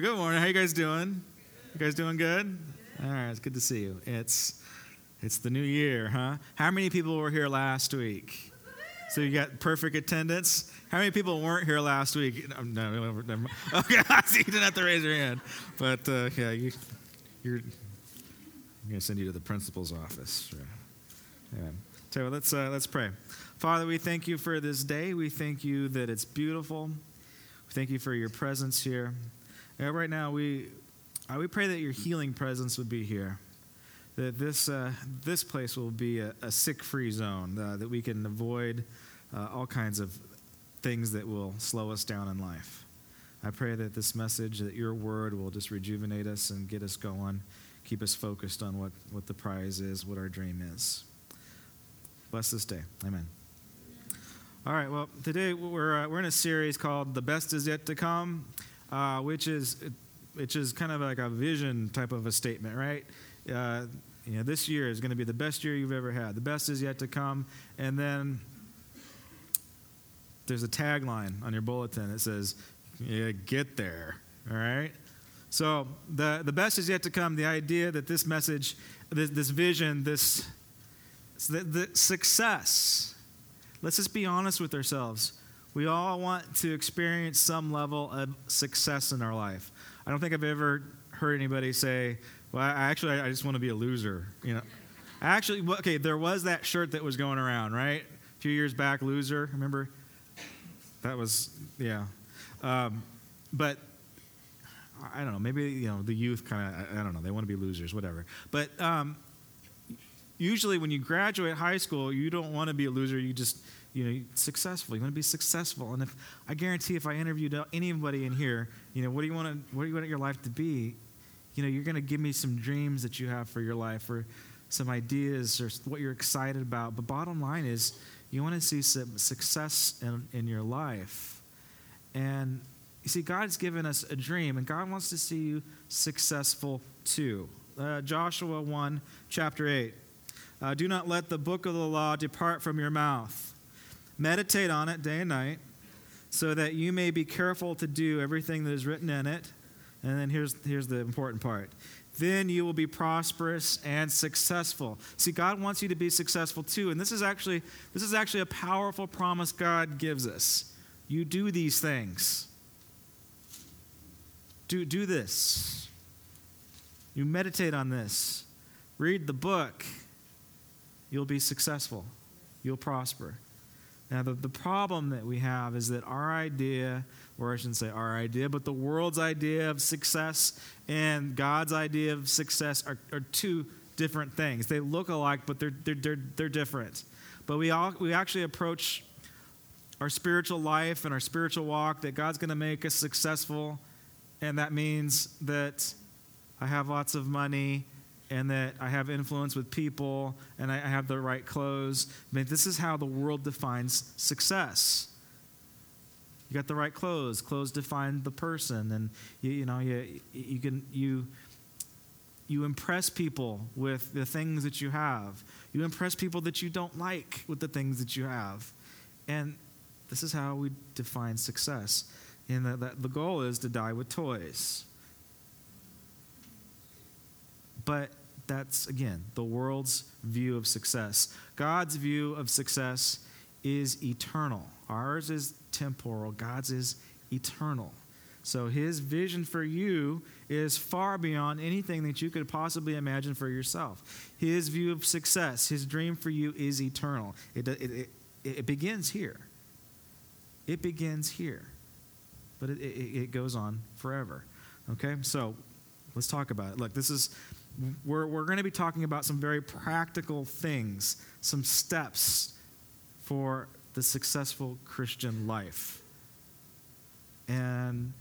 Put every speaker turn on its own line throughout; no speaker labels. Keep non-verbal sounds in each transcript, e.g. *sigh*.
Good morning. How you guys doing? You guys doing good? All right, it's good to see you. It's it's the new year, huh? How many people were here last week? So you got perfect attendance. How many people weren't here last week? No, no, never mind. *laughs* Okay, so you didn't have to raise your hand. But uh, yeah, you, you're. I'm going to send you to the principal's office. Yeah. So let's uh, let's pray. Father, we thank you for this day. We thank you that it's beautiful. We thank you for your presence here. And right now, we uh, we pray that your healing presence would be here. That this uh, this place will be a, a sick-free zone. Uh, that we can avoid uh, all kinds of things that will slow us down in life. I pray that this message, that your word, will just rejuvenate us and get us going, keep us focused on what, what the prize is, what our dream is. Bless this day. Amen. All right, well, today we're, uh, we're in a series called The Best Is Yet to Come, uh, which, is, which is kind of like a vision type of a statement, right? Uh, you know, this year is going to be the best year you've ever had. The best is yet to come. And then there's a tagline on your bulletin that says, yeah, get there, all right? So the, the best is yet to come. The idea that this message, this, this vision, this the, the success Let's just be honest with ourselves. We all want to experience some level of success in our life. I don't think I've ever heard anybody say, "Well, I actually I just want to be a loser." You know, actually, okay, there was that shirt that was going around, right? A few years back, loser. Remember? That was yeah, um, but I don't know. Maybe you know the youth kind of I don't know. They want to be losers, whatever. But um, usually when you graduate high school, you don't want to be a loser. You just, you know, successful. You want to be successful. And if I guarantee, if I interviewed anybody in here, you know, what do you want to, what do you want your life to be? You know, you're going to give me some dreams that you have for your life, or some ideas, or what you're excited about. But bottom line is, you want to see some success in, in your life. And you see, God's given us a dream, and God wants to see you successful too. Uh, Joshua 1, chapter 8. Uh, do not let the book of the law depart from your mouth. Meditate on it day and night, so that you may be careful to do everything that is written in it. And then here's, here's the important part. Then you will be prosperous and successful. See, God wants you to be successful too. And this is actually, this is actually a powerful promise God gives us. You do these things. Do, do this. You meditate on this. Read the book you'll be successful, you'll prosper. Now, the, the problem that we have is that our idea, or I shouldn't say our idea, but the world's idea of success and God's idea of success are, are two different things. They look alike, but they're, they're, they're, they're different. But we, all, we actually approach our spiritual life and our spiritual walk that God's going to make us successful, and that means that I have lots of money and that I have influence with people and I have the right clothes. I mean, this is how the world defines success. You got the right clothes. Clothes define the person, and you, you know you you can you you impress people with the things that you have. You impress people that you don't like with the things that you have, and this is how we define success. And the, the, the goal is to die with toys. But that's, again, the world's view of success. God's view of success is eternal. Ours is temporal, God's is eternal. So his vision for you is far beyond anything that you could possibly imagine for yourself. His view of success, his dream for you is eternal. It, it, it, it begins here. It begins here. But it, it, it goes on forever. Okay? So let's talk about it. Look, this is we're, we're going to be talking about some very practical things, some steps for the successful Christian life. And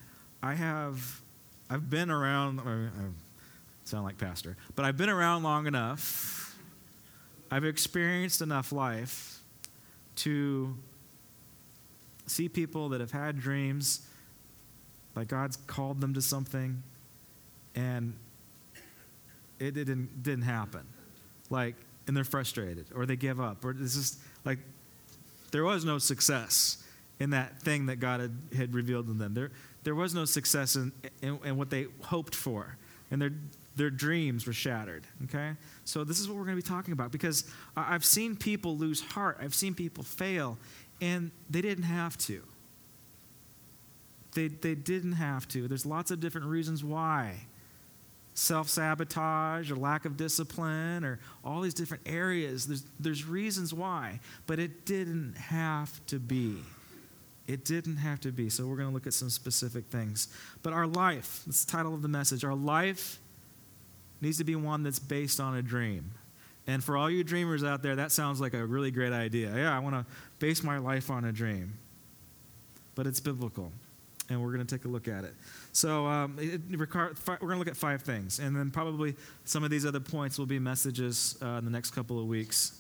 I have, I've been around, I sound like pastor, but I've been around long enough, I've experienced enough life to see people that have had dreams, like God's called them to something, and it didn't, didn't happen. Like, and they're frustrated or they give up or it's just like there was no success in that thing that God had, had revealed to them. They're, there was no success in, in, in what they hoped for. And their, their dreams were shattered. Okay? So, this is what we're going to be talking about because I've seen people lose heart, I've seen people fail, and they didn't have to. They, they didn't have to. There's lots of different reasons why self sabotage or lack of discipline or all these different areas. There's, there's reasons why, but it didn't have to be. It didn't have to be. So we're going to look at some specific things. But our life, that's the title of the message, our life needs to be one that's based on a dream. And for all you dreamers out there, that sounds like a really great idea. Yeah, I want to base my life on a dream. But it's biblical and we're going to take a look at it. So um, it, we're going to look at five things, and then probably some of these other points will be messages uh, in the next couple of weeks.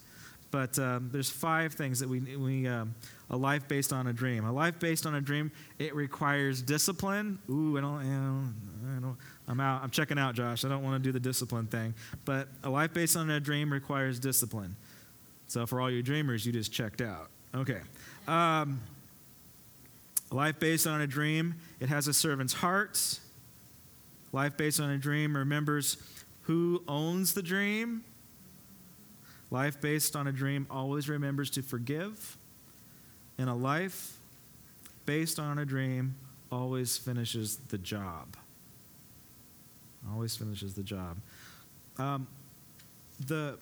But um, there's five things that we, we um, a life based on a dream. A life based on a dream, it requires discipline. Ooh, I don't, I don't, I don't I'm out. I'm checking out, Josh. I don't want to do the discipline thing. But a life based on a dream requires discipline. So for all you dreamers, you just checked out. Okay. Um, Life based on a dream, it has a servant's heart. Life based on a dream remembers who owns the dream. Life based on a dream always remembers to forgive. And a life based on a dream always finishes the job. Always finishes the job. Um, the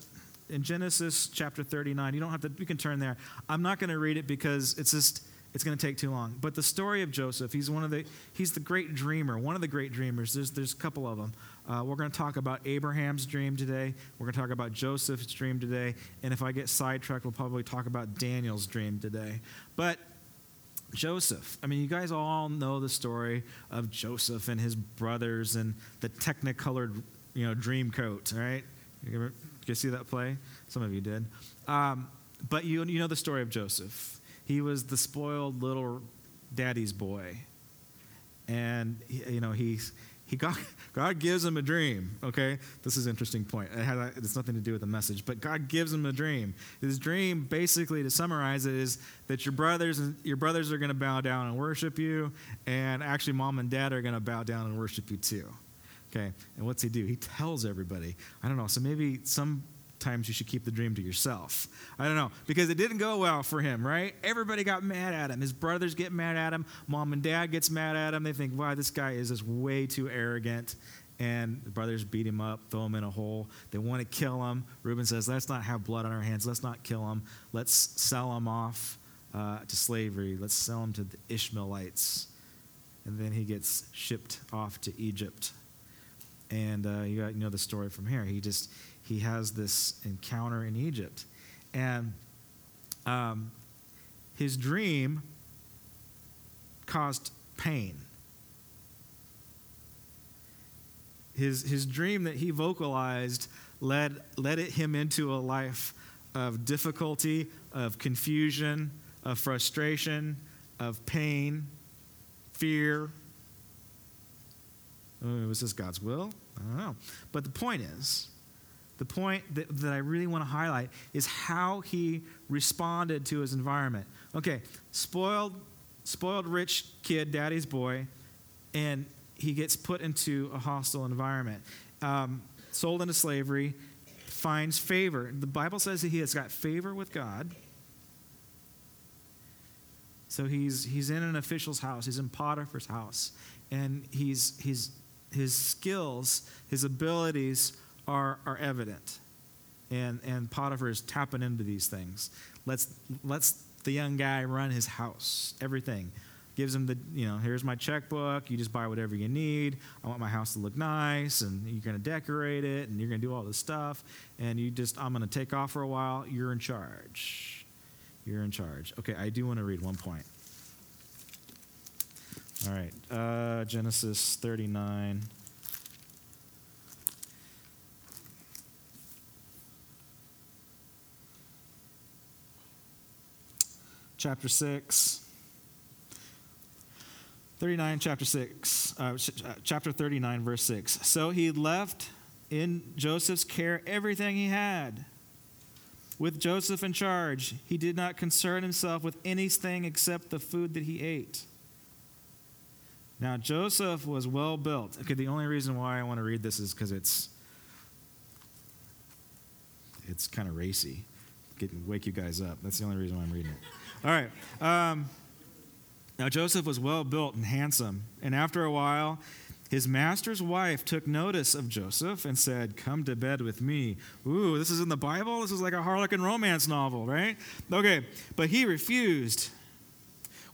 in Genesis chapter 39, you don't have to, you can turn there. I'm not going to read it because it's just it's going to take too long. But the story of Joseph, he's one of the he's the great dreamer, one of the great dreamers. There's there's a couple of them. Uh, we're going to talk about Abraham's dream today. We're going to talk about Joseph's dream today. And if I get sidetracked, we'll probably talk about Daniel's dream today. But Joseph. I mean, you guys all know the story of Joseph and his brothers and the technicolored, you know, dream coat, right? You ever you see that play? Some of you did. Um, but you, you know the story of Joseph. He was the spoiled little daddy's boy. And, you know, he's, he got, God gives him a dream, okay? This is an interesting point. It has, it's nothing to do with the message, but God gives him a dream. His dream, basically, to summarize it, is that your brothers, your brothers are going to bow down and worship you, and actually, mom and dad are going to bow down and worship you too. Okay, and what's he do? He tells everybody. I don't know. So maybe some times you should keep the dream to yourself. I don't know, because it didn't go well for him, right? Everybody got mad at him. His brothers get mad at him. Mom and dad gets mad at him. They think, wow, this guy is just way too arrogant. And the brothers beat him up, throw him in a hole. They want to kill him. Reuben says, let's not have blood on our hands. Let's not kill him. Let's sell him off uh, to slavery. Let's sell him to the Ishmaelites. And then he gets shipped off to Egypt. And uh, you, got, you know the story from here. He just he has this encounter in Egypt. And um, his dream caused pain. His, his dream that he vocalized led, led him into a life of difficulty, of confusion, of frustration, of pain, fear. Oh, was this God's will? I don't know. But the point is, the point that, that I really want to highlight is how he responded to his environment. Okay, spoiled, spoiled rich kid, daddy's boy, and he gets put into a hostile environment. Um, sold into slavery, finds favor. The Bible says that he has got favor with God. So he's, he's in an official's house, he's in Potiphar's house, and he's, he's, his skills, his abilities are, are evident. And, and Potiphar is tapping into these things. Let's, let's the young guy run his house, everything. Gives him the, you know, here's my checkbook. You just buy whatever you need. I want my house to look nice, and you're going to decorate it, and you're going to do all this stuff. And you just, I'm going to take off for a while. You're in charge. You're in charge. Okay, I do want to read one point. All right, uh, Genesis 39. Chapter 6. 39, chapter 6, uh, uh, chapter 39, verse 6. So he left in Joseph's care everything he had. With Joseph in charge, he did not concern himself with anything except the food that he ate. Now, Joseph was well built. Okay, the only reason why I want to read this is because it's it's kind of racy. Getting wake you guys up. That's the only reason why I'm reading it. All right. Um, now Joseph was well built and handsome, and after a while, his master's wife took notice of Joseph and said, Come to bed with me. Ooh, this is in the Bible? This is like a Harlequin romance novel, right? Okay, but he refused.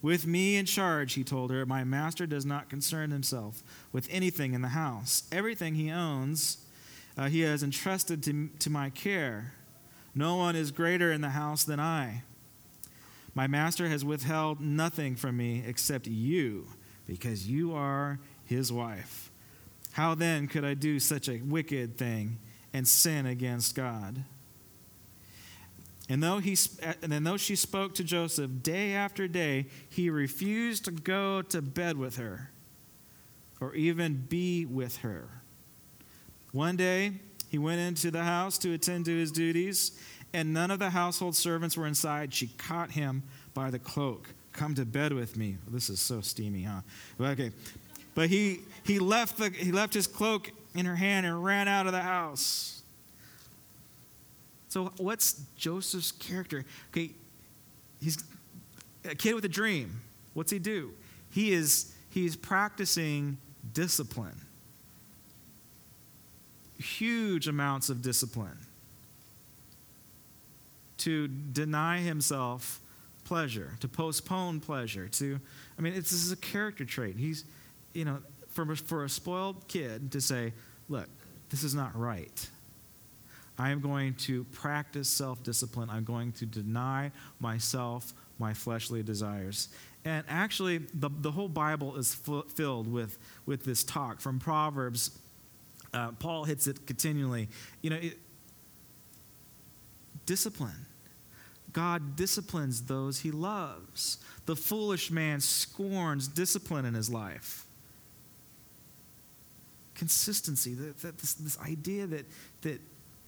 With me in charge, he told her, my master does not concern himself with anything in the house. Everything he owns, uh, he has entrusted to, to my care. No one is greater in the house than I. My master has withheld nothing from me except you, because you are his wife. How then could I do such a wicked thing and sin against God? And though, he, and though she spoke to Joseph day after day, he refused to go to bed with her or even be with her. One day, he went into the house to attend to his duties, and none of the household servants were inside. She caught him by the cloak. Come to bed with me. This is so steamy, huh? Okay. But he, he, left the, he left his cloak in her hand and ran out of the house. So, what's Joseph's character? Okay, he's a kid with a dream. What's he do? He is he's practicing discipline. Huge amounts of discipline to deny himself pleasure, to postpone pleasure, to I mean, this is a character trait. He's you know, for, for a spoiled kid to say, look, this is not right. I am going to practice self discipline. I'm going to deny myself my fleshly desires. And actually, the, the whole Bible is f- filled with, with this talk. From Proverbs, uh, Paul hits it continually. You know, it, discipline. God disciplines those he loves. The foolish man scorns discipline in his life consistency, this, this idea that, that,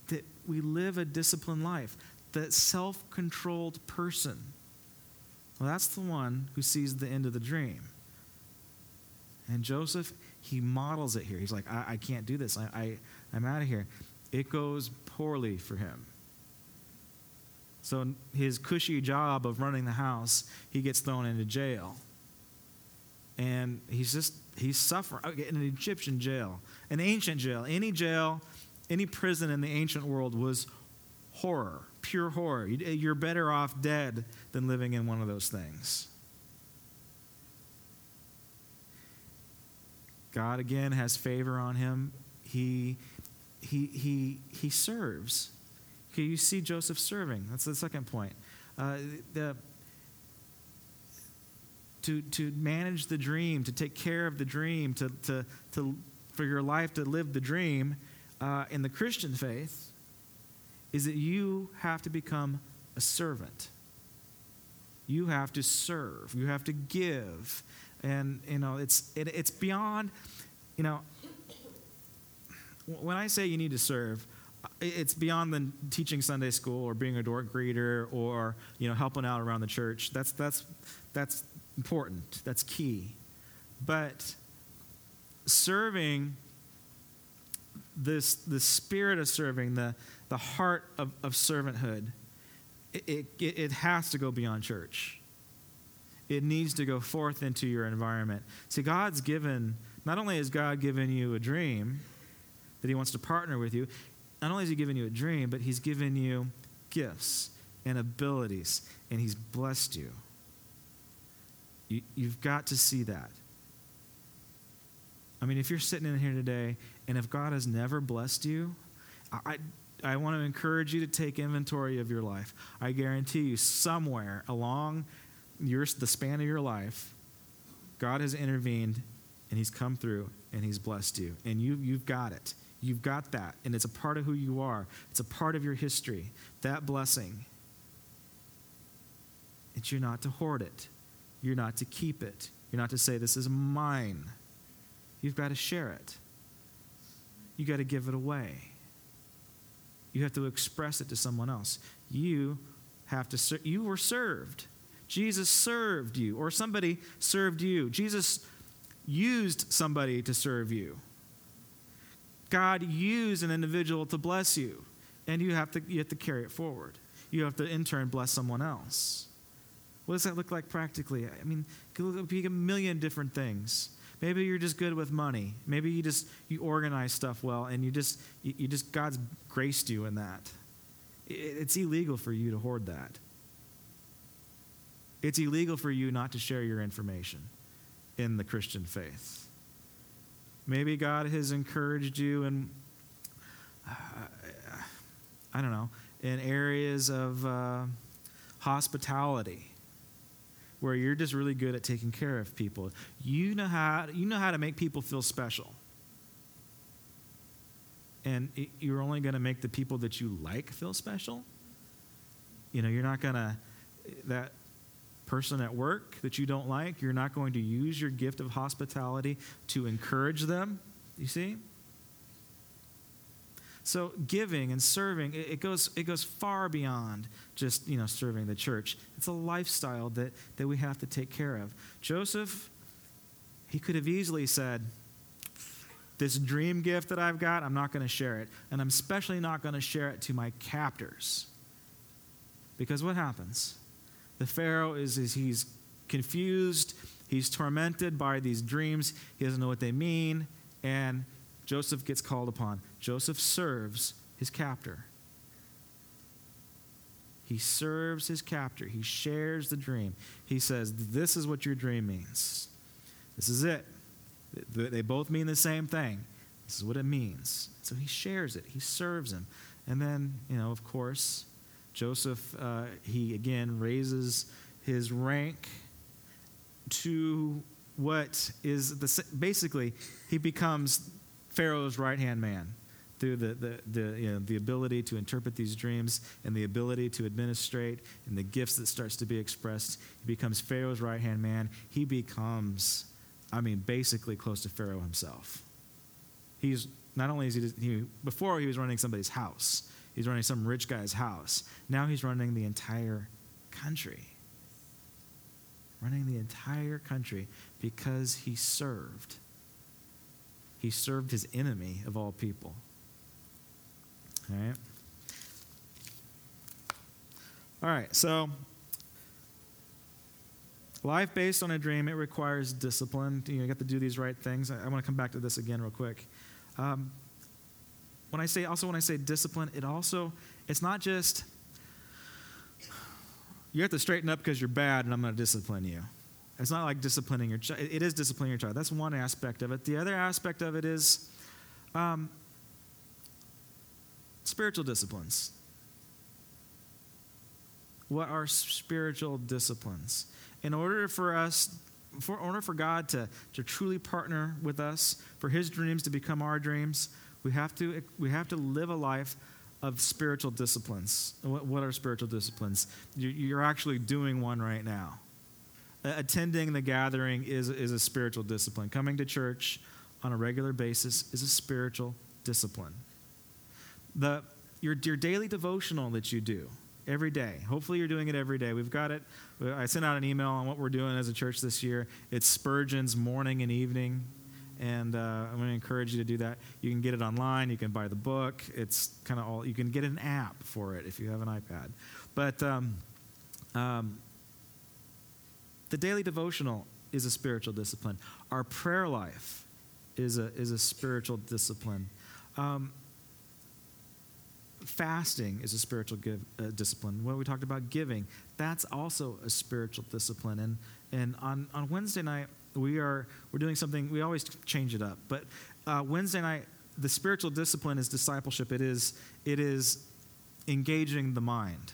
that we live a disciplined life, that self controlled person. Well, that's the one who sees the end of the dream. And Joseph, he models it here. He's like, I, I can't do this. I, I, I'm out of here. It goes poorly for him. So, his cushy job of running the house, he gets thrown into jail. And he's just he's suffering in an Egyptian jail, an ancient jail. Any jail, any prison in the ancient world was horror, pure horror. You're better off dead than living in one of those things. God again has favor on him. He he he he serves. Okay, you see Joseph serving. That's the second point. Uh, the to, to manage the dream, to take care of the dream, to, to, to, for your life to live the dream uh, in the Christian faith is that you have to become a servant. You have to serve. You have to give. And, you know, it's, it, it's beyond, you know, when I say you need to serve, it's beyond the teaching Sunday school or being a door greeter or you know helping out around the church. That's that's that's important, that's key. But serving, this, the spirit of serving, the, the heart of, of servanthood, it, it, it has to go beyond church. It needs to go forth into your environment. See, God's given, not only has God given you a dream that He wants to partner with you, not only has He given you a dream, but He's given you gifts and abilities, and He's blessed you. You, you've got to see that. I mean, if you're sitting in here today and if God has never blessed you, I, I want to encourage you to take inventory of your life. I guarantee you, somewhere along your, the span of your life, God has intervened and He's come through and He's blessed you. And you, you've got it. You've got that. And it's a part of who you are, it's a part of your history. That blessing. It's you're not to hoard it. You're not to keep it. You're not to say, This is mine. You've got to share it. You got to give it away. You have to express it to someone else. You have to ser- you were served. Jesus served you or somebody served you. Jesus used somebody to serve you. God used an individual to bless you, and you have to, you have to carry it forward. You have to, in turn, bless someone else. What does that look like practically? I mean, it could be a million different things. Maybe you're just good with money. Maybe you just you organize stuff well, and you just you, just God's graced you in that. It, it's illegal for you to hoard that. It's illegal for you not to share your information in the Christian faith. Maybe God has encouraged you in, uh, I don't know, in areas of uh, hospitality where you're just really good at taking care of people. You know how, you know how to make people feel special. And you're only going to make the people that you like feel special. You know, you're not going to, that person at work that you don't like, you're not going to use your gift of hospitality to encourage them. You see? So giving and serving, it, goes, it goes far beyond just, you know, serving the church. It's a lifestyle that, that we have to take care of. Joseph, he could have easily said, this dream gift that I've got, I'm not going to share it. And I'm especially not going to share it to my captors. Because what happens? The Pharaoh is, is he's confused, he's tormented by these dreams, he doesn't know what they mean, and Joseph gets called upon. Joseph serves his captor. He serves his captor. He shares the dream. He says, This is what your dream means. This is it. They both mean the same thing. This is what it means. So he shares it, he serves him. And then, you know, of course, Joseph, uh, he again raises his rank to what is the basically he becomes Pharaoh's right hand man through the, the, the, you know, the ability to interpret these dreams and the ability to administrate and the gifts that starts to be expressed. He becomes Pharaoh's right hand man. He becomes, I mean, basically close to Pharaoh himself. He's not only is he, he before he was running somebody's house, he's running some rich guy's house. Now he's running the entire country. Running the entire country because he served he served his enemy of all people. All right? All right, so life based on a dream, it requires discipline. You, know, you got to do these right things. I, I want to come back to this again real quick. Um, when I say also when I say discipline, it also it's not just you have to straighten up because you're bad and I'm going to discipline you. It's not like disciplining your child. It is disciplining your child. That's one aspect of it. The other aspect of it is um, spiritual disciplines. What are spiritual disciplines? In order for us, for, in order for God to, to truly partner with us, for His dreams to become our dreams, we have to, we have to live a life of spiritual disciplines. What, what are spiritual disciplines? You're actually doing one right now attending the gathering is, is a spiritual discipline. Coming to church on a regular basis is a spiritual discipline. The, your, your daily devotional that you do every day, hopefully you're doing it every day. We've got it. I sent out an email on what we're doing as a church this year. It's Spurgeon's morning and evening. And uh, I'm going to encourage you to do that. You can get it online. You can buy the book. It's kind of all. You can get an app for it if you have an iPad. But um, um, the daily devotional is a spiritual discipline. Our prayer life is a, is a spiritual discipline. Um, fasting is a spiritual give, uh, discipline. When we talked about giving, that's also a spiritual discipline. And, and on, on Wednesday night, we are we're doing something, we always change it up. But uh, Wednesday night, the spiritual discipline is discipleship. It is, it is engaging the mind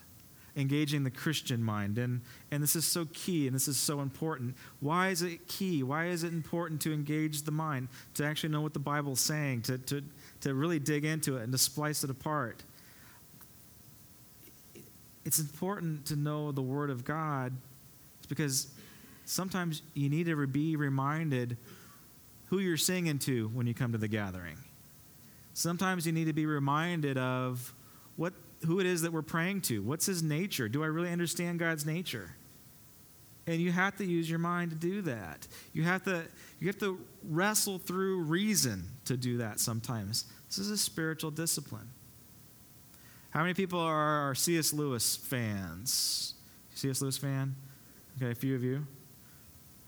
engaging the Christian mind. And, and this is so key and this is so important. Why is it key? Why is it important to engage the mind, to actually know what the Bible's saying, to, to, to really dig into it and to splice it apart? It's important to know the Word of God because sometimes you need to be reminded who you're singing to when you come to the gathering. Sometimes you need to be reminded of what who it is that we're praying to. What's his nature? Do I really understand God's nature? And you have to use your mind to do that. You have to, you have to wrestle through reason to do that sometimes. This is a spiritual discipline. How many people are, are C.S. Lewis fans? C.S. Lewis fan? Okay, a few of you.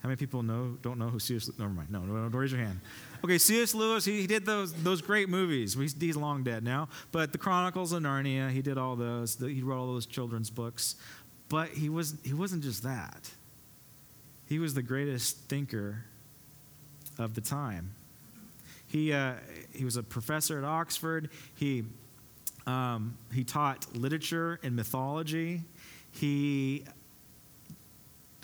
How many people know don't know who C.S. Never mind. No, no, no, raise your hand. Okay, C.S. Lewis. He, he did those those great movies. He's, he's long dead now, but the Chronicles of Narnia. He did all those. He wrote all those children's books. But he was he wasn't just that. He was the greatest thinker of the time. He uh, he was a professor at Oxford. He um, he taught literature and mythology. He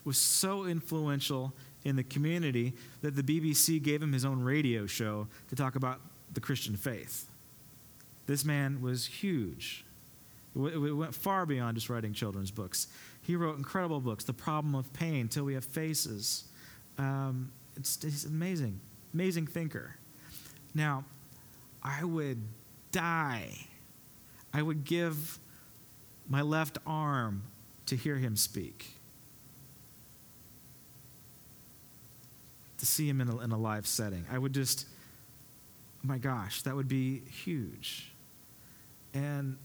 was so influential in the community that the BBC gave him his own radio show to talk about the Christian faith. This man was huge. It went far beyond just writing children's books. He wrote incredible books, The Problem of Pain, Till We Have Faces. Um, it's, he's amazing, amazing thinker. Now, I would die. I would give my left arm to hear him speak. To see him in a, in a live setting. I would just, my gosh, that would be huge. And,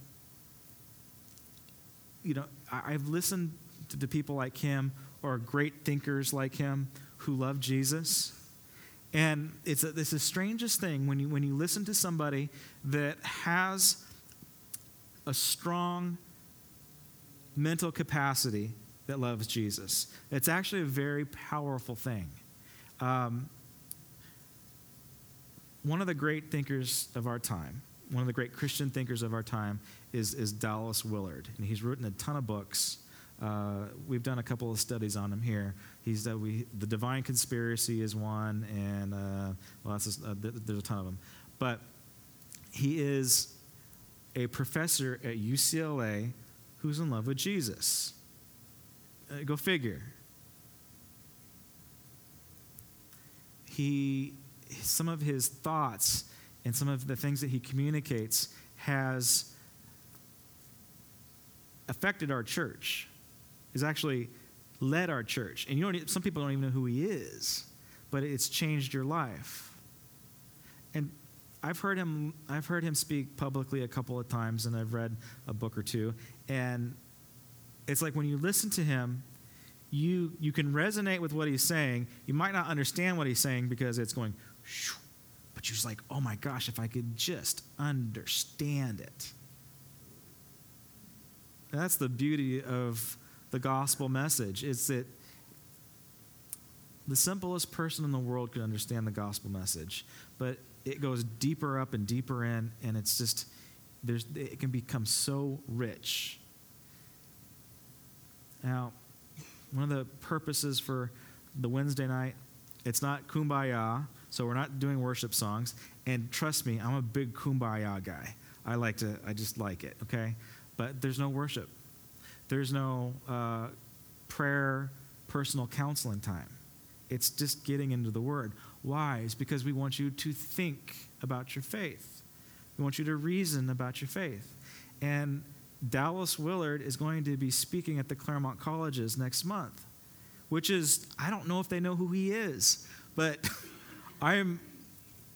you know, I, I've listened to, to people like him or great thinkers like him who love Jesus. And it's, a, it's the strangest thing when you, when you listen to somebody that has a strong mental capacity that loves Jesus. It's actually a very powerful thing. Um, one of the great thinkers of our time, one of the great Christian thinkers of our time, is, is Dallas Willard. And he's written a ton of books. Uh, we've done a couple of studies on him here. He's uh, we, the Divine Conspiracy is one, and uh, well, just, uh, there's a ton of them. But he is a professor at UCLA who's in love with Jesus. Uh, go figure. He some of his thoughts and some of the things that he communicates has affected our church has actually led our church. And you don't some people don't even know who he is but it's changed your life. And i've heard him i've heard him speak publicly a couple of times and i've read a book or two and it's like when you listen to him you, you can resonate with what he's saying. You might not understand what he's saying because it's going, but you're just like, oh my gosh, if I could just understand it. That's the beauty of the gospel message. It's that the simplest person in the world could understand the gospel message, but it goes deeper up and deeper in, and it's just, there's, it can become so rich. Now, one of the purposes for the Wednesday night, it's not kumbaya, so we're not doing worship songs. And trust me, I'm a big kumbaya guy. I like to, I just like it, okay? But there's no worship. There's no uh, prayer, personal counseling time. It's just getting into the Word. Why? It's because we want you to think about your faith. We want you to reason about your faith. And Dallas Willard is going to be speaking at the Claremont Colleges next month, which is, I don't know if they know who he is, but *laughs* I'm,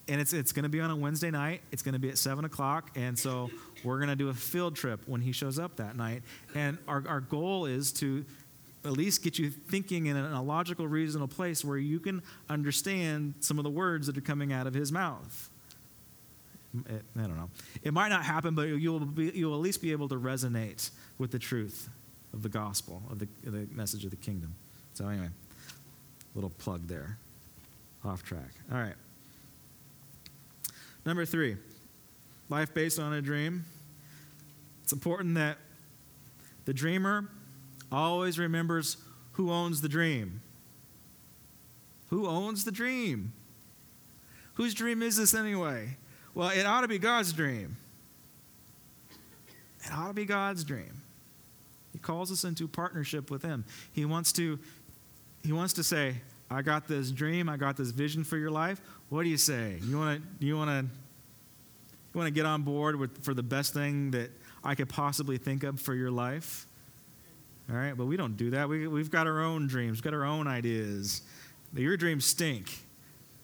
and it's, it's going to be on a Wednesday night. It's going to be at 7 o'clock. And so we're going to do a field trip when he shows up that night. And our, our goal is to at least get you thinking in a, in a logical, reasonable place where you can understand some of the words that are coming out of his mouth. It, I don't know. It might not happen, but you'll, be, you'll at least be able to resonate with the truth of the gospel, of the, the message of the kingdom. So, anyway, little plug there. Off track. All right. Number three, life based on a dream. It's important that the dreamer always remembers who owns the dream. Who owns the dream? Whose dream is this anyway? Well, it ought to be God's dream. It ought to be God's dream. He calls us into partnership with Him. He wants to, he wants to say, I got this dream, I got this vision for your life. What do you say? You want to you want to you want to get on board with for the best thing that I could possibly think of for your life? All right, but we don't do that. We, we've got our own dreams, got our own ideas. Your dreams stink.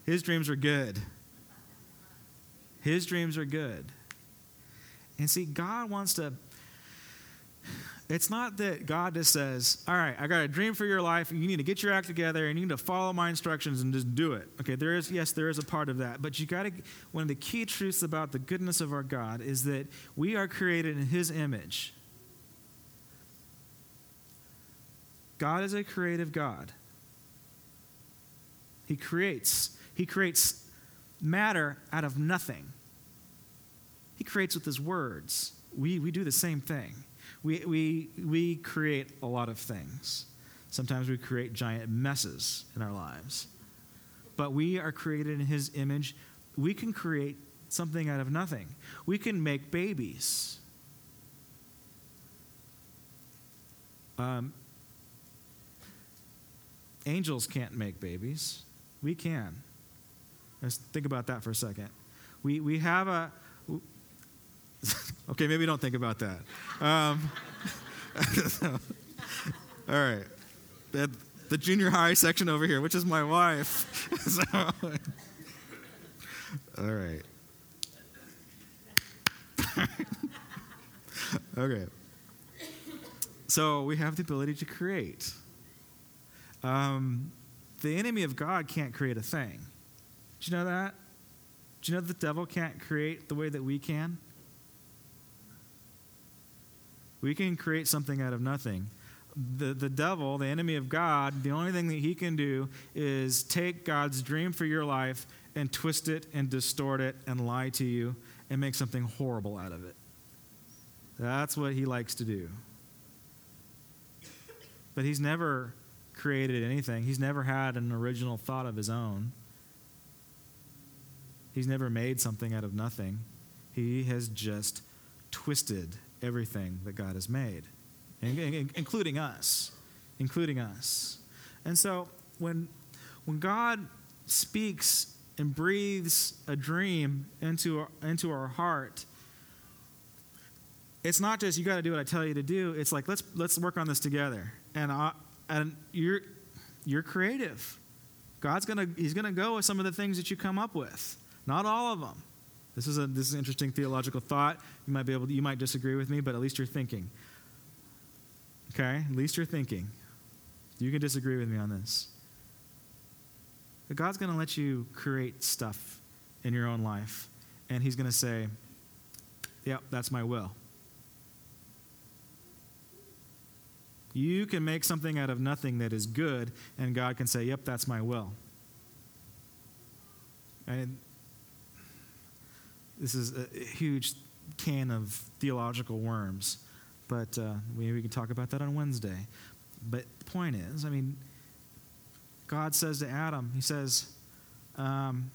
His dreams are good. His dreams are good. And see, God wants to. It's not that God just says, All right, I got a dream for your life. and You need to get your act together and you need to follow my instructions and just do it. Okay, there is, yes, there is a part of that. But you got to, one of the key truths about the goodness of our God is that we are created in His image. God is a creative God. He creates. He creates matter out of nothing. He creates with his words. We, we do the same thing. We, we, we create a lot of things. Sometimes we create giant messes in our lives. But we are created in his image. We can create something out of nothing. We can make babies. Um, angels can't make babies. We can. Let's think about that for a second. We, we have a. okay, maybe don't think about that. Um, *laughs* all right. The, the junior high section over here, which is my wife. *laughs* so, all right. *laughs* okay. So we have the ability to create. Um, the enemy of God can't create a thing. Do you know that? Do you know the devil can't create the way that we can? We can create something out of nothing. The, the devil, the enemy of God, the only thing that he can do is take God's dream for your life and twist it and distort it and lie to you and make something horrible out of it. That's what he likes to do. But he's never created anything, he's never had an original thought of his own. He's never made something out of nothing. He has just twisted everything that God has made, including us. Including us. And so when, when God speaks and breathes a dream into our, into our heart, it's not just you got to do what I tell you to do. It's like let's let's work on this together. And I, and you're you're creative. God's gonna He's gonna go with some of the things that you come up with. Not all of them. This is a this is an interesting theological thought. You might be able to, you might disagree with me, but at least you're thinking. Okay? At least you're thinking. You can disagree with me on this. But God's going to let you create stuff in your own life, and He's going to say, Yep, that's my will. You can make something out of nothing that is good, and God can say, Yep, that's my will. And this is a huge can of theological worms, but uh, we, we can talk about that on Wednesday. But the point is, I mean, God says to Adam, He says, um,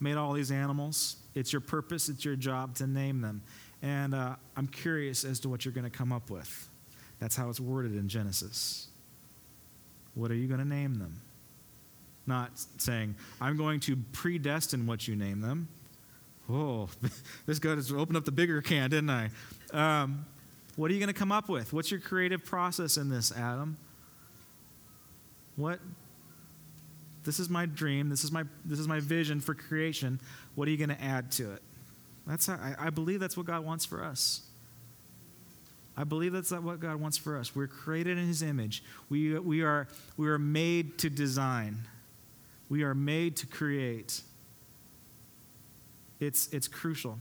made all these animals. It's your purpose, it's your job to name them. And uh, I'm curious as to what you're going to come up with. That's how it's worded in Genesis. What are you going to name them? Not saying, I'm going to predestine what you name them. Oh, *laughs* this got has opened up the bigger can, didn't I? Um, what are you going to come up with? What's your creative process in this, Adam? What? This is my dream. This is my this is my vision for creation. What are you going to add to it? That's how, I, I believe that's what God wants for us. I believe that's what God wants for us. We're created in His image. We, we, are, we are made to design. We are made to create. It's, it's crucial.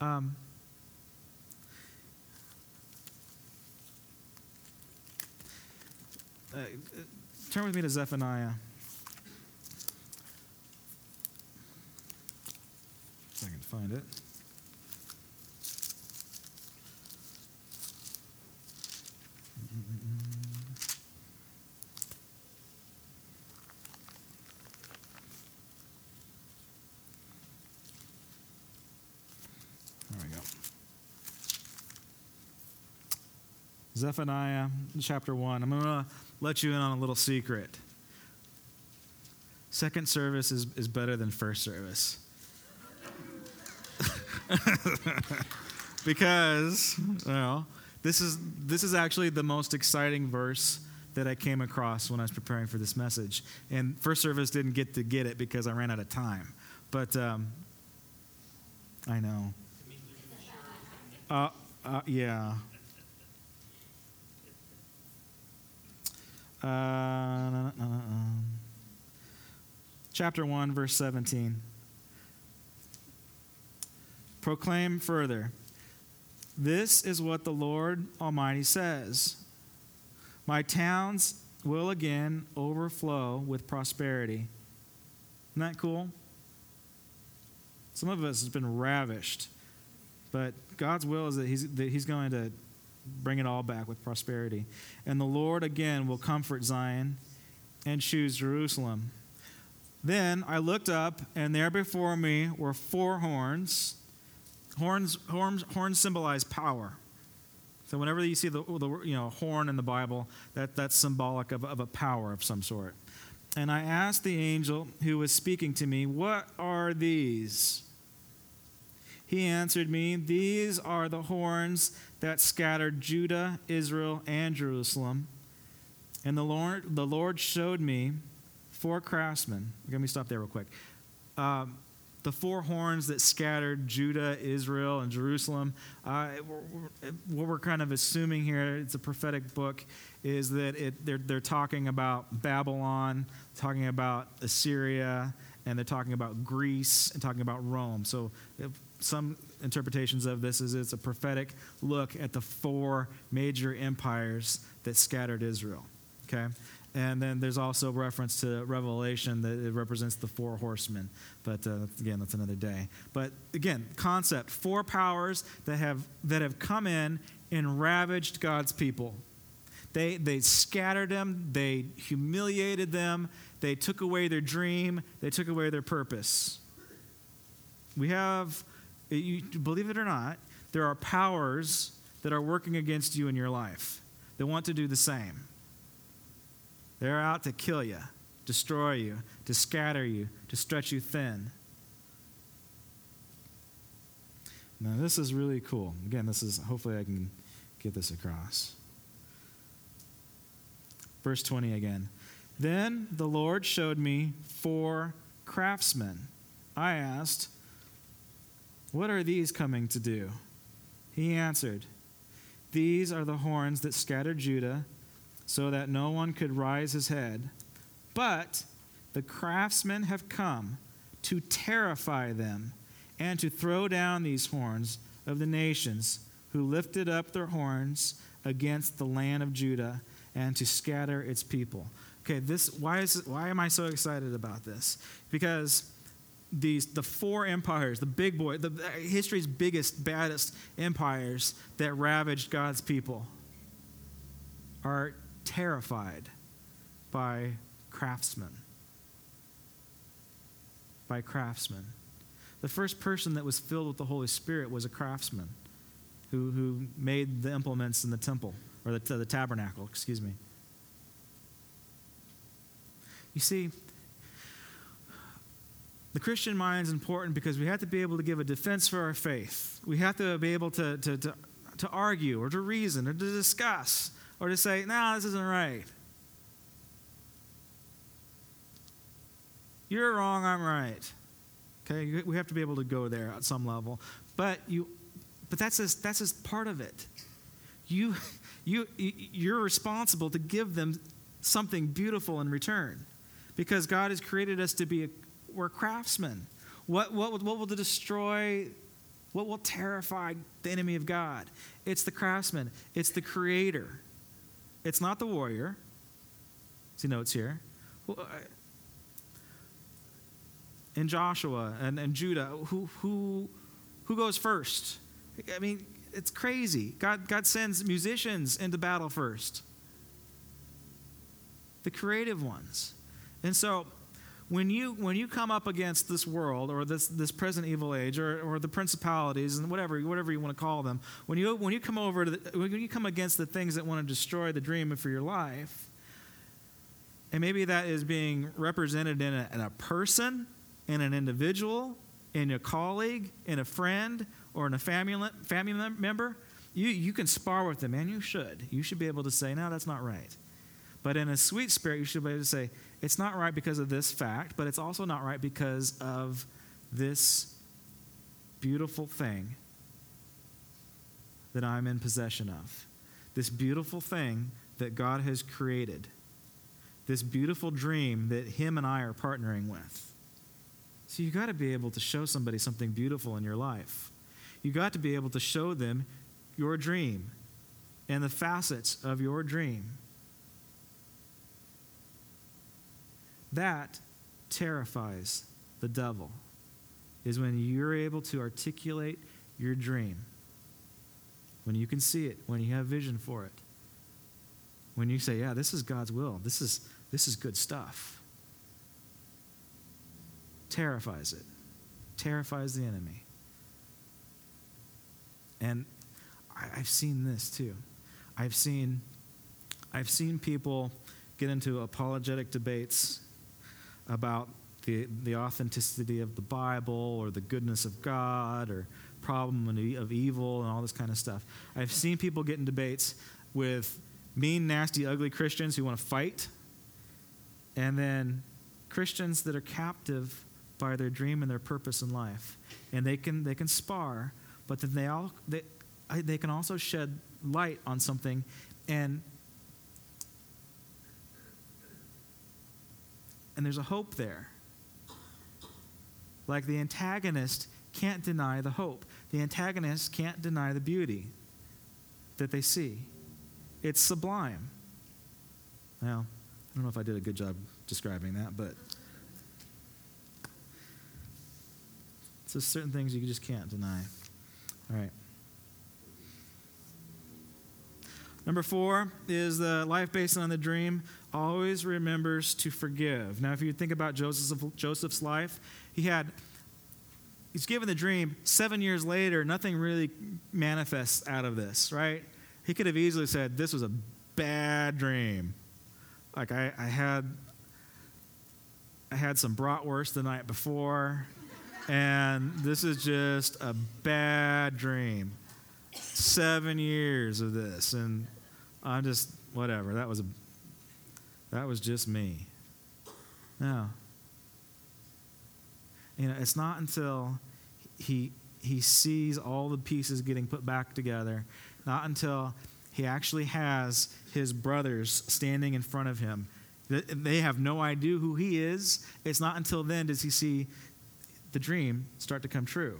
Um, uh, turn with me to Zephaniah. If I can find it. Zephaniah chapter 1. I'm going to let you in on a little secret. Second service is, is better than first service. *laughs* because, well, this is this is actually the most exciting verse that I came across when I was preparing for this message. And first service didn't get to get it because I ran out of time. But um, I know. Uh, uh, yeah. Uh, chapter 1, verse 17. Proclaim further. This is what the Lord Almighty says My towns will again overflow with prosperity. Isn't that cool? Some of us has been ravished, but God's will is that he's, that he's going to bring it all back with prosperity. And the Lord again will comfort Zion and choose Jerusalem. Then I looked up, and there before me were four horns. Horns, horns, horns symbolize power. So whenever you see the, the you know horn in the Bible, that, that's symbolic of, of a power of some sort. And I asked the angel who was speaking to me, What are these? He answered me, These are the horns that scattered Judah, Israel, and Jerusalem. And the Lord, the Lord showed me four craftsmen. Let me stop there real quick. Um, the four horns that scattered Judah, Israel, and Jerusalem. Uh, what we're kind of assuming here, it's a prophetic book, is that it, they're, they're talking about Babylon, talking about Assyria, and they're talking about Greece and talking about Rome. So some interpretations of this is it's a prophetic look at the four major empires that scattered Israel. Okay? And then there's also reference to Revelation that it represents the four horsemen. But uh, again, that's another day. But again, concept four powers that have, that have come in and ravaged God's people. They, they scattered them, they humiliated them, they took away their dream, they took away their purpose. We have you, believe it or not, there are powers that are working against you in your life that want to do the same. They're out to kill you, destroy you, to scatter you, to stretch you thin. Now, this is really cool. Again, this is, hopefully, I can get this across. Verse 20 again. Then the Lord showed me four craftsmen. I asked, what are these coming to do? He answered, These are the horns that scattered Judah, so that no one could rise his head. But the craftsmen have come to terrify them and to throw down these horns of the nations who lifted up their horns against the land of Judah and to scatter its people. Okay, this why is why am I so excited about this? Because these the four empires, the big boy, the history's biggest, baddest empires that ravaged God's people, are terrified by craftsmen. By craftsmen. The first person that was filled with the Holy Spirit was a craftsman who, who made the implements in the temple, or the, the tabernacle, excuse me. You see, the Christian mind is important because we have to be able to give a defense for our faith. We have to be able to, to, to, to argue or to reason or to discuss or to say, no, nah, this isn't right. You're wrong, I'm right. Okay, we have to be able to go there at some level. But you but that's just, that's just part of it. You, you, you're responsible to give them something beautiful in return because God has created us to be a, we're craftsmen. What, what, what will destroy, what will terrify the enemy of God? It's the craftsman, it's the creator. It's not the warrior. See notes here. Uh, in Joshua and, and Judah, who, who, who goes first? I mean, it's crazy. God, God sends musicians into battle first, the creative ones. And so when you when you come up against this world or this this present evil age or, or the principalities and whatever whatever you want to call them when you when you come over to the, when you come against the things that want to destroy the dream for your life and maybe that is being represented in a, in a person in an individual in a colleague in a friend or in a family family member You, you can spar with them, and you should. You should be able to say, no, that's not right. But in a sweet spirit, you should be able to say, it's not right because of this fact, but it's also not right because of this beautiful thing that I'm in possession of. This beautiful thing that God has created. This beautiful dream that Him and I are partnering with. So you got to be able to show somebody something beautiful in your life. You got to be able to show them your dream and the facets of your dream. That terrifies the devil, is when you're able to articulate your dream, when you can see it, when you have vision for it, when you say, Yeah, this is God's will, this is, this is good stuff. Terrifies it, terrifies the enemy. And I, have seen this too. I've seen, I've seen people get into apologetic debates about the, the authenticity of the Bible or the goodness of God or problem of evil and all this kind of stuff. I've seen people get in debates with mean, nasty, ugly Christians who want to fight, and then Christians that are captive by their dream and their purpose in life. And they can, they can spar, but then they, all, they, they can also shed light on something and and there's a hope there. Like the antagonist can't deny the hope. The antagonist can't deny the beauty that they see. It's sublime. Now i don't know if i did a good job describing that but just certain things you just can't deny. All right Number four is the life based on the dream always remembers to forgive. Now, if you think about Joseph's, Joseph's life, he had, he's given the dream. Seven years later, nothing really manifests out of this, right? He could have easily said, This was a bad dream. Like, I, I had. I had some bratwurst the night before, and this is just a bad dream seven years of this, and I'm just whatever. That was a that was just me. No. You know, it's not until he he sees all the pieces getting put back together, not until he actually has his brothers standing in front of him. They have no idea who he is. It's not until then does he see the dream start to come true.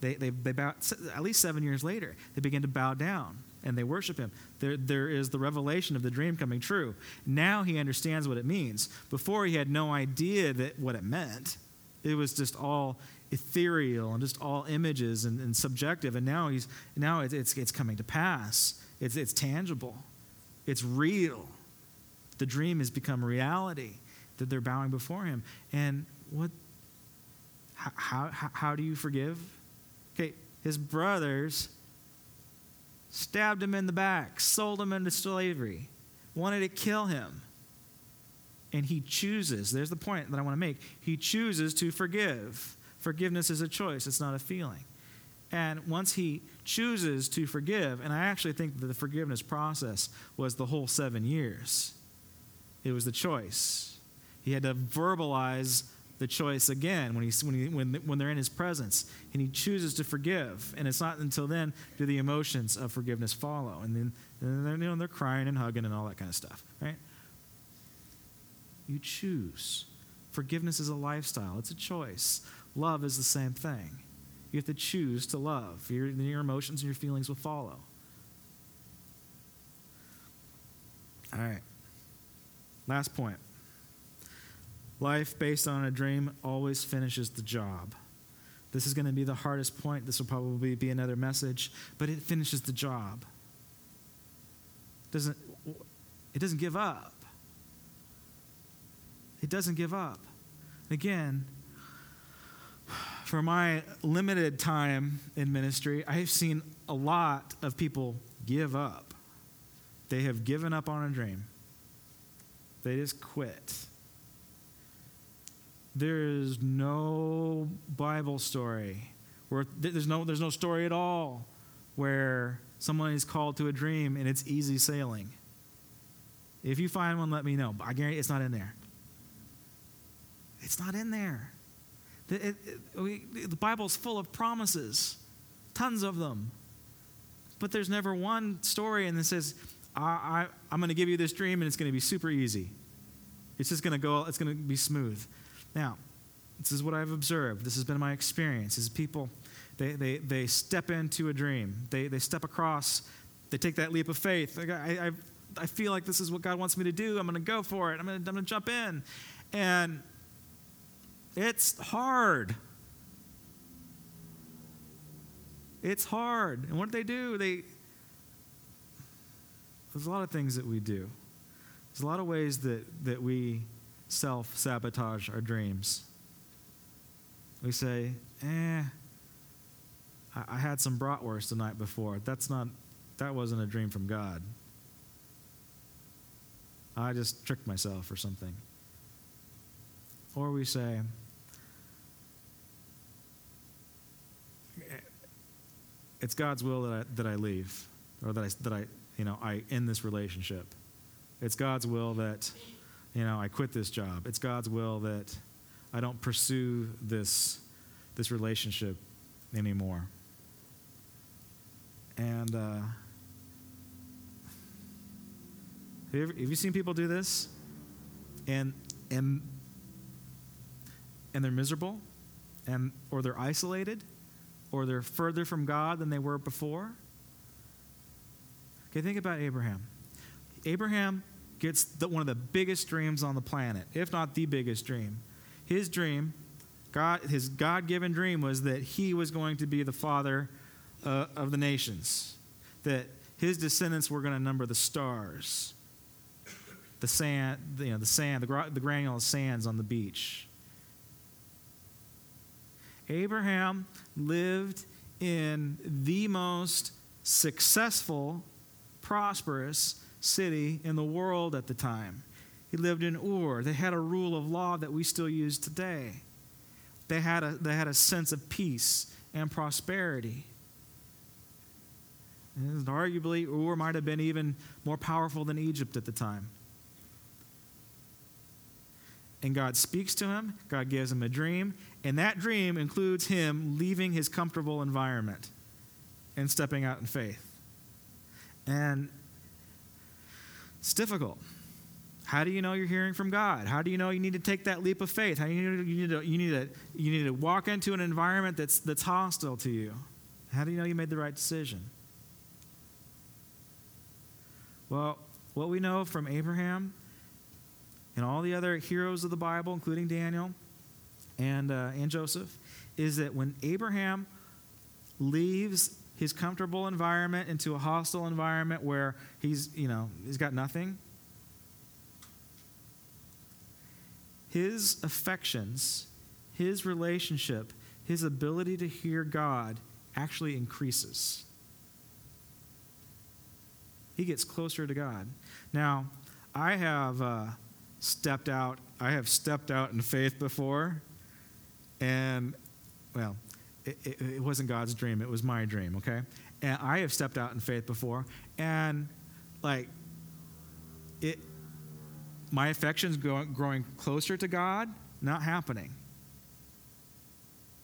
They, they, they bow, at least seven years later, they begin to bow down and they worship him. There, there is the revelation of the dream coming true. Now he understands what it means. Before, he had no idea that what it meant. It was just all ethereal and just all images and, and subjective. And now, he's, now it's, it's, it's coming to pass, it's, it's tangible, it's real. The dream has become reality that they're bowing before him. And what, how, how, how do you forgive? Okay, his brothers stabbed him in the back, sold him into slavery, wanted to kill him. And he chooses, there's the point that I want to make. He chooses to forgive. Forgiveness is a choice, it's not a feeling. And once he chooses to forgive, and I actually think that the forgiveness process was the whole seven years, it was the choice. He had to verbalize the choice again when, he's, when, he, when, when they're in his presence and he chooses to forgive. And it's not until then do the emotions of forgiveness follow. And then and they're, you know, they're crying and hugging and all that kind of stuff, right? You choose. Forgiveness is a lifestyle, it's a choice. Love is the same thing. You have to choose to love. Your, your emotions and your feelings will follow. All right. Last point. Life based on a dream always finishes the job. This is going to be the hardest point. This will probably be another message, but it finishes the job. Doesn't it doesn't give up. It doesn't give up. Again, for my limited time in ministry, I've seen a lot of people give up. They have given up on a dream. They just quit. There is no Bible story where there's no, there's no story at all where someone is called to a dream and it's easy sailing. If you find one, let me know. I guarantee it's not in there. It's not in there. The, it, it, we, the Bible's full of promises, tons of them. But there's never one story and it says, I, I, I'm going to give you this dream and it's going to be super easy. It's just going to go, it's going to be smooth. Now, this is what I've observed. This has been my experience is people, they, they, they step into a dream. They, they step across, they take that leap of faith. I, I, I feel like this is what God wants me to do. I'm going to go for it. I'm going to, I'm going to jump in. And it's hard. It's hard. And what do they do? They there's a lot of things that we do. There's a lot of ways that, that we self sabotage our dreams. We say, eh, I, had some bratwurst the night before. That's not, that wasn't a dream from God. I just tricked myself or something. Or we say, it's God's will that I, that I leave, or that I, that I, you know, I end this relationship. It's God's will that, you know, I quit this job. It's God's will that I don't pursue this, this relationship anymore. And uh, have, you ever, have you seen people do this? And and and they're miserable, and or they're isolated, or they're further from God than they were before. Okay, think about Abraham. Abraham gets the, one of the biggest dreams on the planet, if not the biggest dream. His dream, God, his God-given dream, was that he was going to be the father uh, of the nations, that his descendants were going to number the stars, the sand, you know, the sand, the, the granular sands on the beach. Abraham lived in the most successful, prosperous city in the world at the time. He lived in Ur. They had a rule of law that we still use today. They had a, they had a sense of peace and prosperity. And arguably, Ur might have been even more powerful than Egypt at the time. And God speaks to him, God gives him a dream, and that dream includes him leaving his comfortable environment and stepping out in faith. And it's difficult. How do you know you're hearing from God? How do you know you need to take that leap of faith? How do you to, you need to, you need to, you need to walk into an environment that's, that's hostile to you? How do you know you made the right decision? Well, what we know from Abraham and all the other heroes of the Bible, including Daniel and, uh, and Joseph, is that when Abraham leaves his comfortable environment into a hostile environment where he's, you know, he's got nothing, his affections, his relationship, his ability to hear God actually increases. He gets closer to God. Now, I have uh, stepped out. I have stepped out in faith before, and well, it, it, it wasn't God's dream. It was my dream. Okay, and I have stepped out in faith before, and like it, my affections growing, growing closer to God, not happening.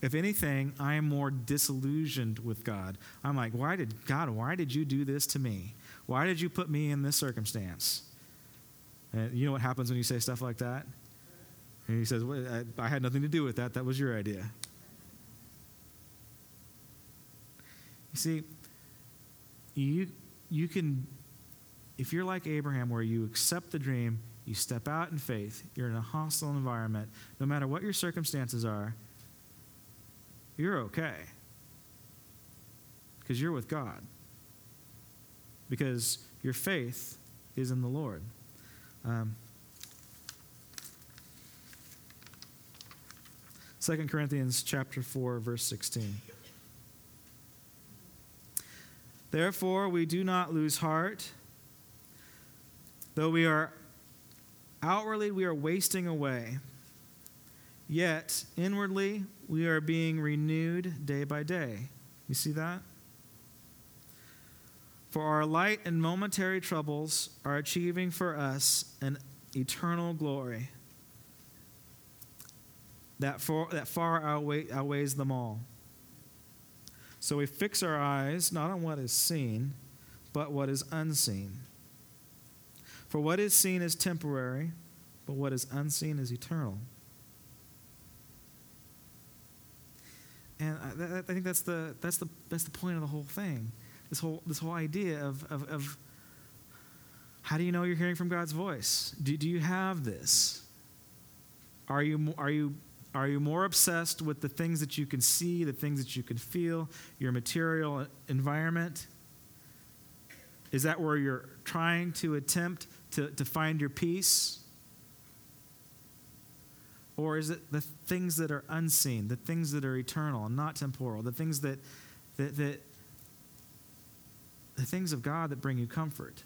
If anything, I am more disillusioned with God. I'm like, why did God, why did you do this to me? Why did you put me in this circumstance? And you know what happens when you say stuff like that? And he says, well, I, I had nothing to do with that. That was your idea. You see, you, you can, if you're like Abraham, where you accept the dream, you step out in faith, you're in a hostile environment, no matter what your circumstances are, you're okay. Because you're with God. Because your faith is in the Lord. Um, 2 Corinthians chapter 4 verse 16. Therefore we do not lose heart though we are outwardly we are wasting away yet inwardly we are being renewed day by day. You see that? For our light and momentary troubles are achieving for us an eternal glory that far, that far outweigh, outweighs them all. So we fix our eyes not on what is seen, but what is unseen. For what is seen is temporary, but what is unseen is eternal. And I, I think that's the, that's, the, that's the point of the whole thing. This whole, this whole idea of, of, of how do you know you're hearing from God's voice? Do, do you have this? Are you, are, you, are you more obsessed with the things that you can see, the things that you can feel, your material environment? Is that where you're trying to attempt to, to find your peace? Or is it the things that are unseen, the things that are eternal and not temporal, the things that, that, that the things of God that bring you comfort?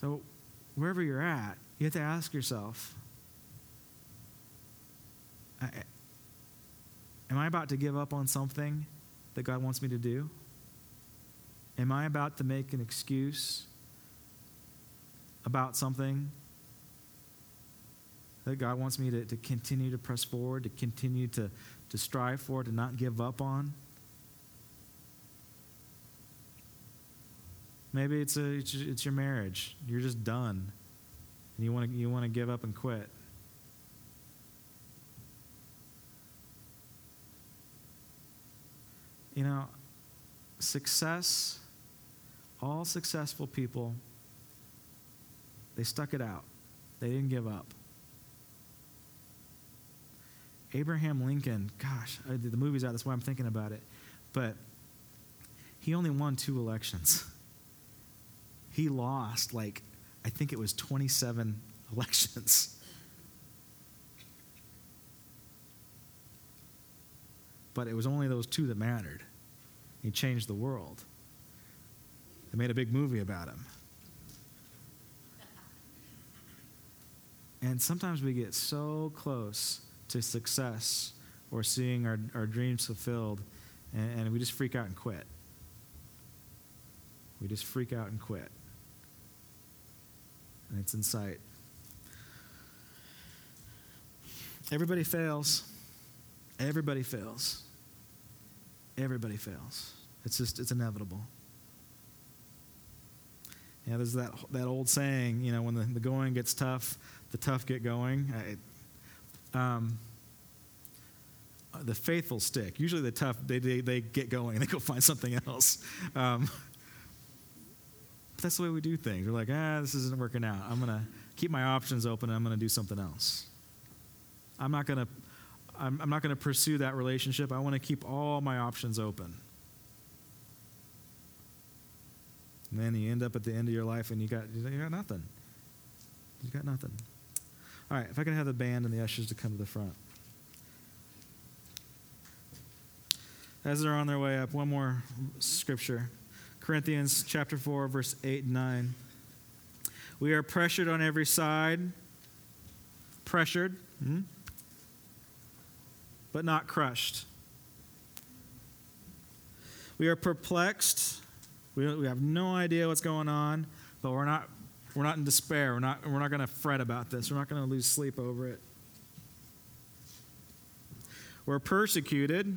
So, wherever you're at, you have to ask yourself Am I about to give up on something that God wants me to do? Am I about to make an excuse about something that God wants me to, to continue to press forward, to continue to, to strive for, to not give up on? Maybe it's, a, it's, your marriage. You're just done. And you want to you want to give up and quit. You know, success, all successful people they stuck it out, they didn't give up. Abraham Lincoln, gosh, the movie's out, that's why I'm thinking about it. But he only won two elections. *laughs* He lost, like, I think it was 27 *laughs* elections. But it was only those two that mattered. He changed the world. They made a big movie about him. And sometimes we get so close to success or seeing our, our dreams fulfilled, and, and we just freak out and quit. We just freak out and quit. And it's in sight. Everybody fails. Everybody fails. Everybody fails. It's just, it's inevitable. Yeah, there's that, that old saying, you know, when the, the going gets tough, the tough get going. I, um, the faithful stick. Usually the tough, they, they, they get going and *laughs* they go find something else. Um, that's the way we do things. We're like, ah, this isn't working out. I'm to keep my options open and I'm to do something else. I'm not to I'm, I'm not to pursue that relationship. I want to keep all my options open. And then you end up at the end of your life and you got, you got nothing. You got nothing. All right, if I can have the band and the ushers to come to the front. As they're on their way up, one more scripture Corinthians chapter 4, verse 8 and 9. We are pressured on every side, pressured, hmm? but not crushed. We are perplexed. We, we have no idea what's going on, but we're not we're not in despair. We're not, we're not going to fret about this. We're not going to lose sleep over it. We're persecuted.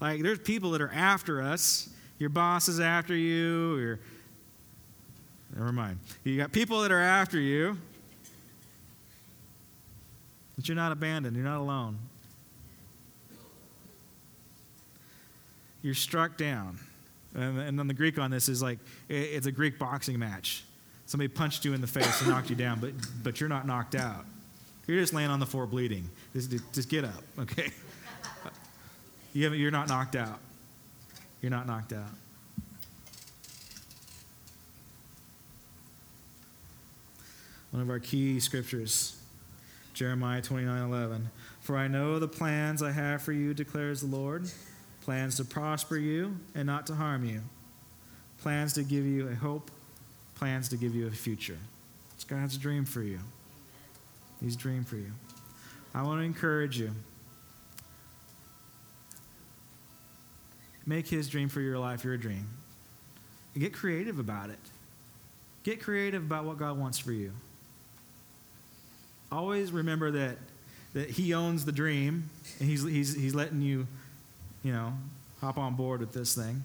Like, there's people that are after us. Your boss is after you. Your, never mind. You got people that are after you. But you're not abandoned. You're not alone. You're struck down. And, and then the Greek on this is like, it's a Greek boxing match. Somebody punched you in the face and knocked you down, but, but you're not knocked out. You're just laying on the floor bleeding. Just, just get up, okay? You you're not knocked out. You're not knocked out. One of our key scriptures, Jeremiah 29 11. For I know the plans I have for you, declares the Lord plans to prosper you and not to harm you, plans to give you a hope plans to give you a future. It's God's dream for you. His dream for you. I want to encourage you. Make his dream for your life your dream. Get creative about it. Get creative about what God wants for you. Always remember that, that he owns the dream and he's, he's, he's letting you, you know, hop on board with this thing.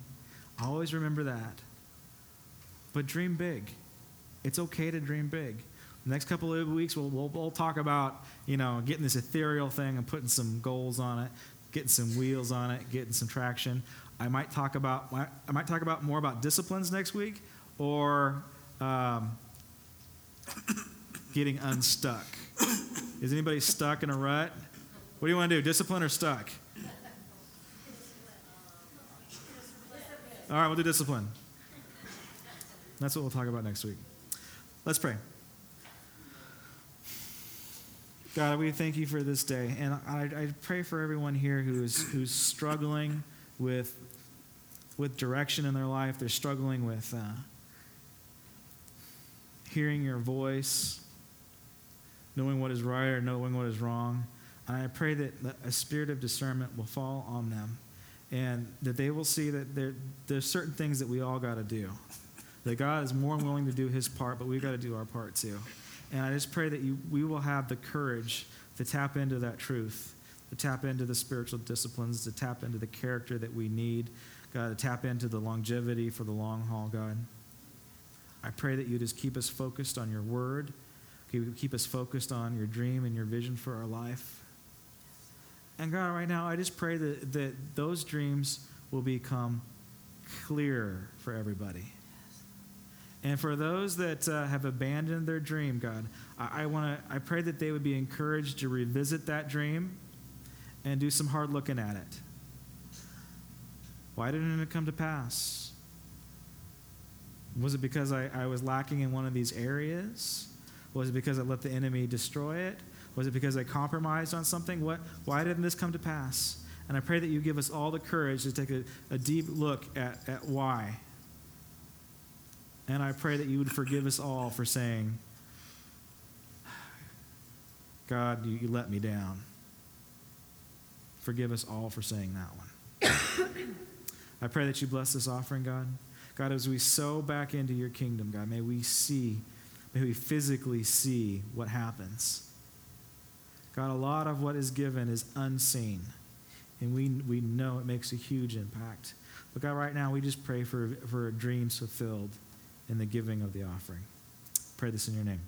Always remember that. But dream big. It's okay to dream big. The next couple of weeks, we'll, we'll, we'll, talk about, you know, getting this ethereal thing and putting some goals on it, getting some wheels on it, getting some traction. I might talk about, I might talk about more about disciplines next week or um, *coughs* getting unstuck. Is anybody stuck in a rut? What do you want to do, discipline or stuck? All right, we'll do discipline. That's what we'll talk about next week. Let's pray. God, we thank you for this day. And I, I pray for everyone here who's, who's struggling with, with direction in their life. They're struggling with uh, hearing your voice, knowing what is right or knowing what is wrong. And I pray that a spirit of discernment will fall on them and that they will see that there, there's certain things that we all got to do. That God is more willing to do his part, but we've got to do our part too. And I just pray that you, we will have the courage to tap into that truth, to tap into the spiritual disciplines, to tap into the character that we need, God, to tap into the longevity for the long haul, God. I pray that you just keep us focused on your word, keep us focused on your dream and your vision for our life. And God, right now, I just pray that, that those dreams will become clear for everybody. And for those that uh, have abandoned their dream, God, I, I want to. I pray that they would be encouraged to revisit that dream and do some hard looking at it. Why didn't it come to pass? Was it because I, I was lacking in one of these areas? Was it because I let the enemy destroy it? Was it because I compromised on something? What, why didn't this come to pass? And I pray that you give us all the courage to take a, a deep look at, at why. And I pray that you would forgive us all for saying, God, you, you let me down. Forgive us all for saying that one. I pray that you bless this offering, God. God, as we sow back into your kingdom, God, may we see, may we physically see what happens God, a lot of what is given is unseen. And we, we know it makes a huge impact. But God, right now, we just pray for, for dreams fulfilled in the giving of the offering. Pray this in your name.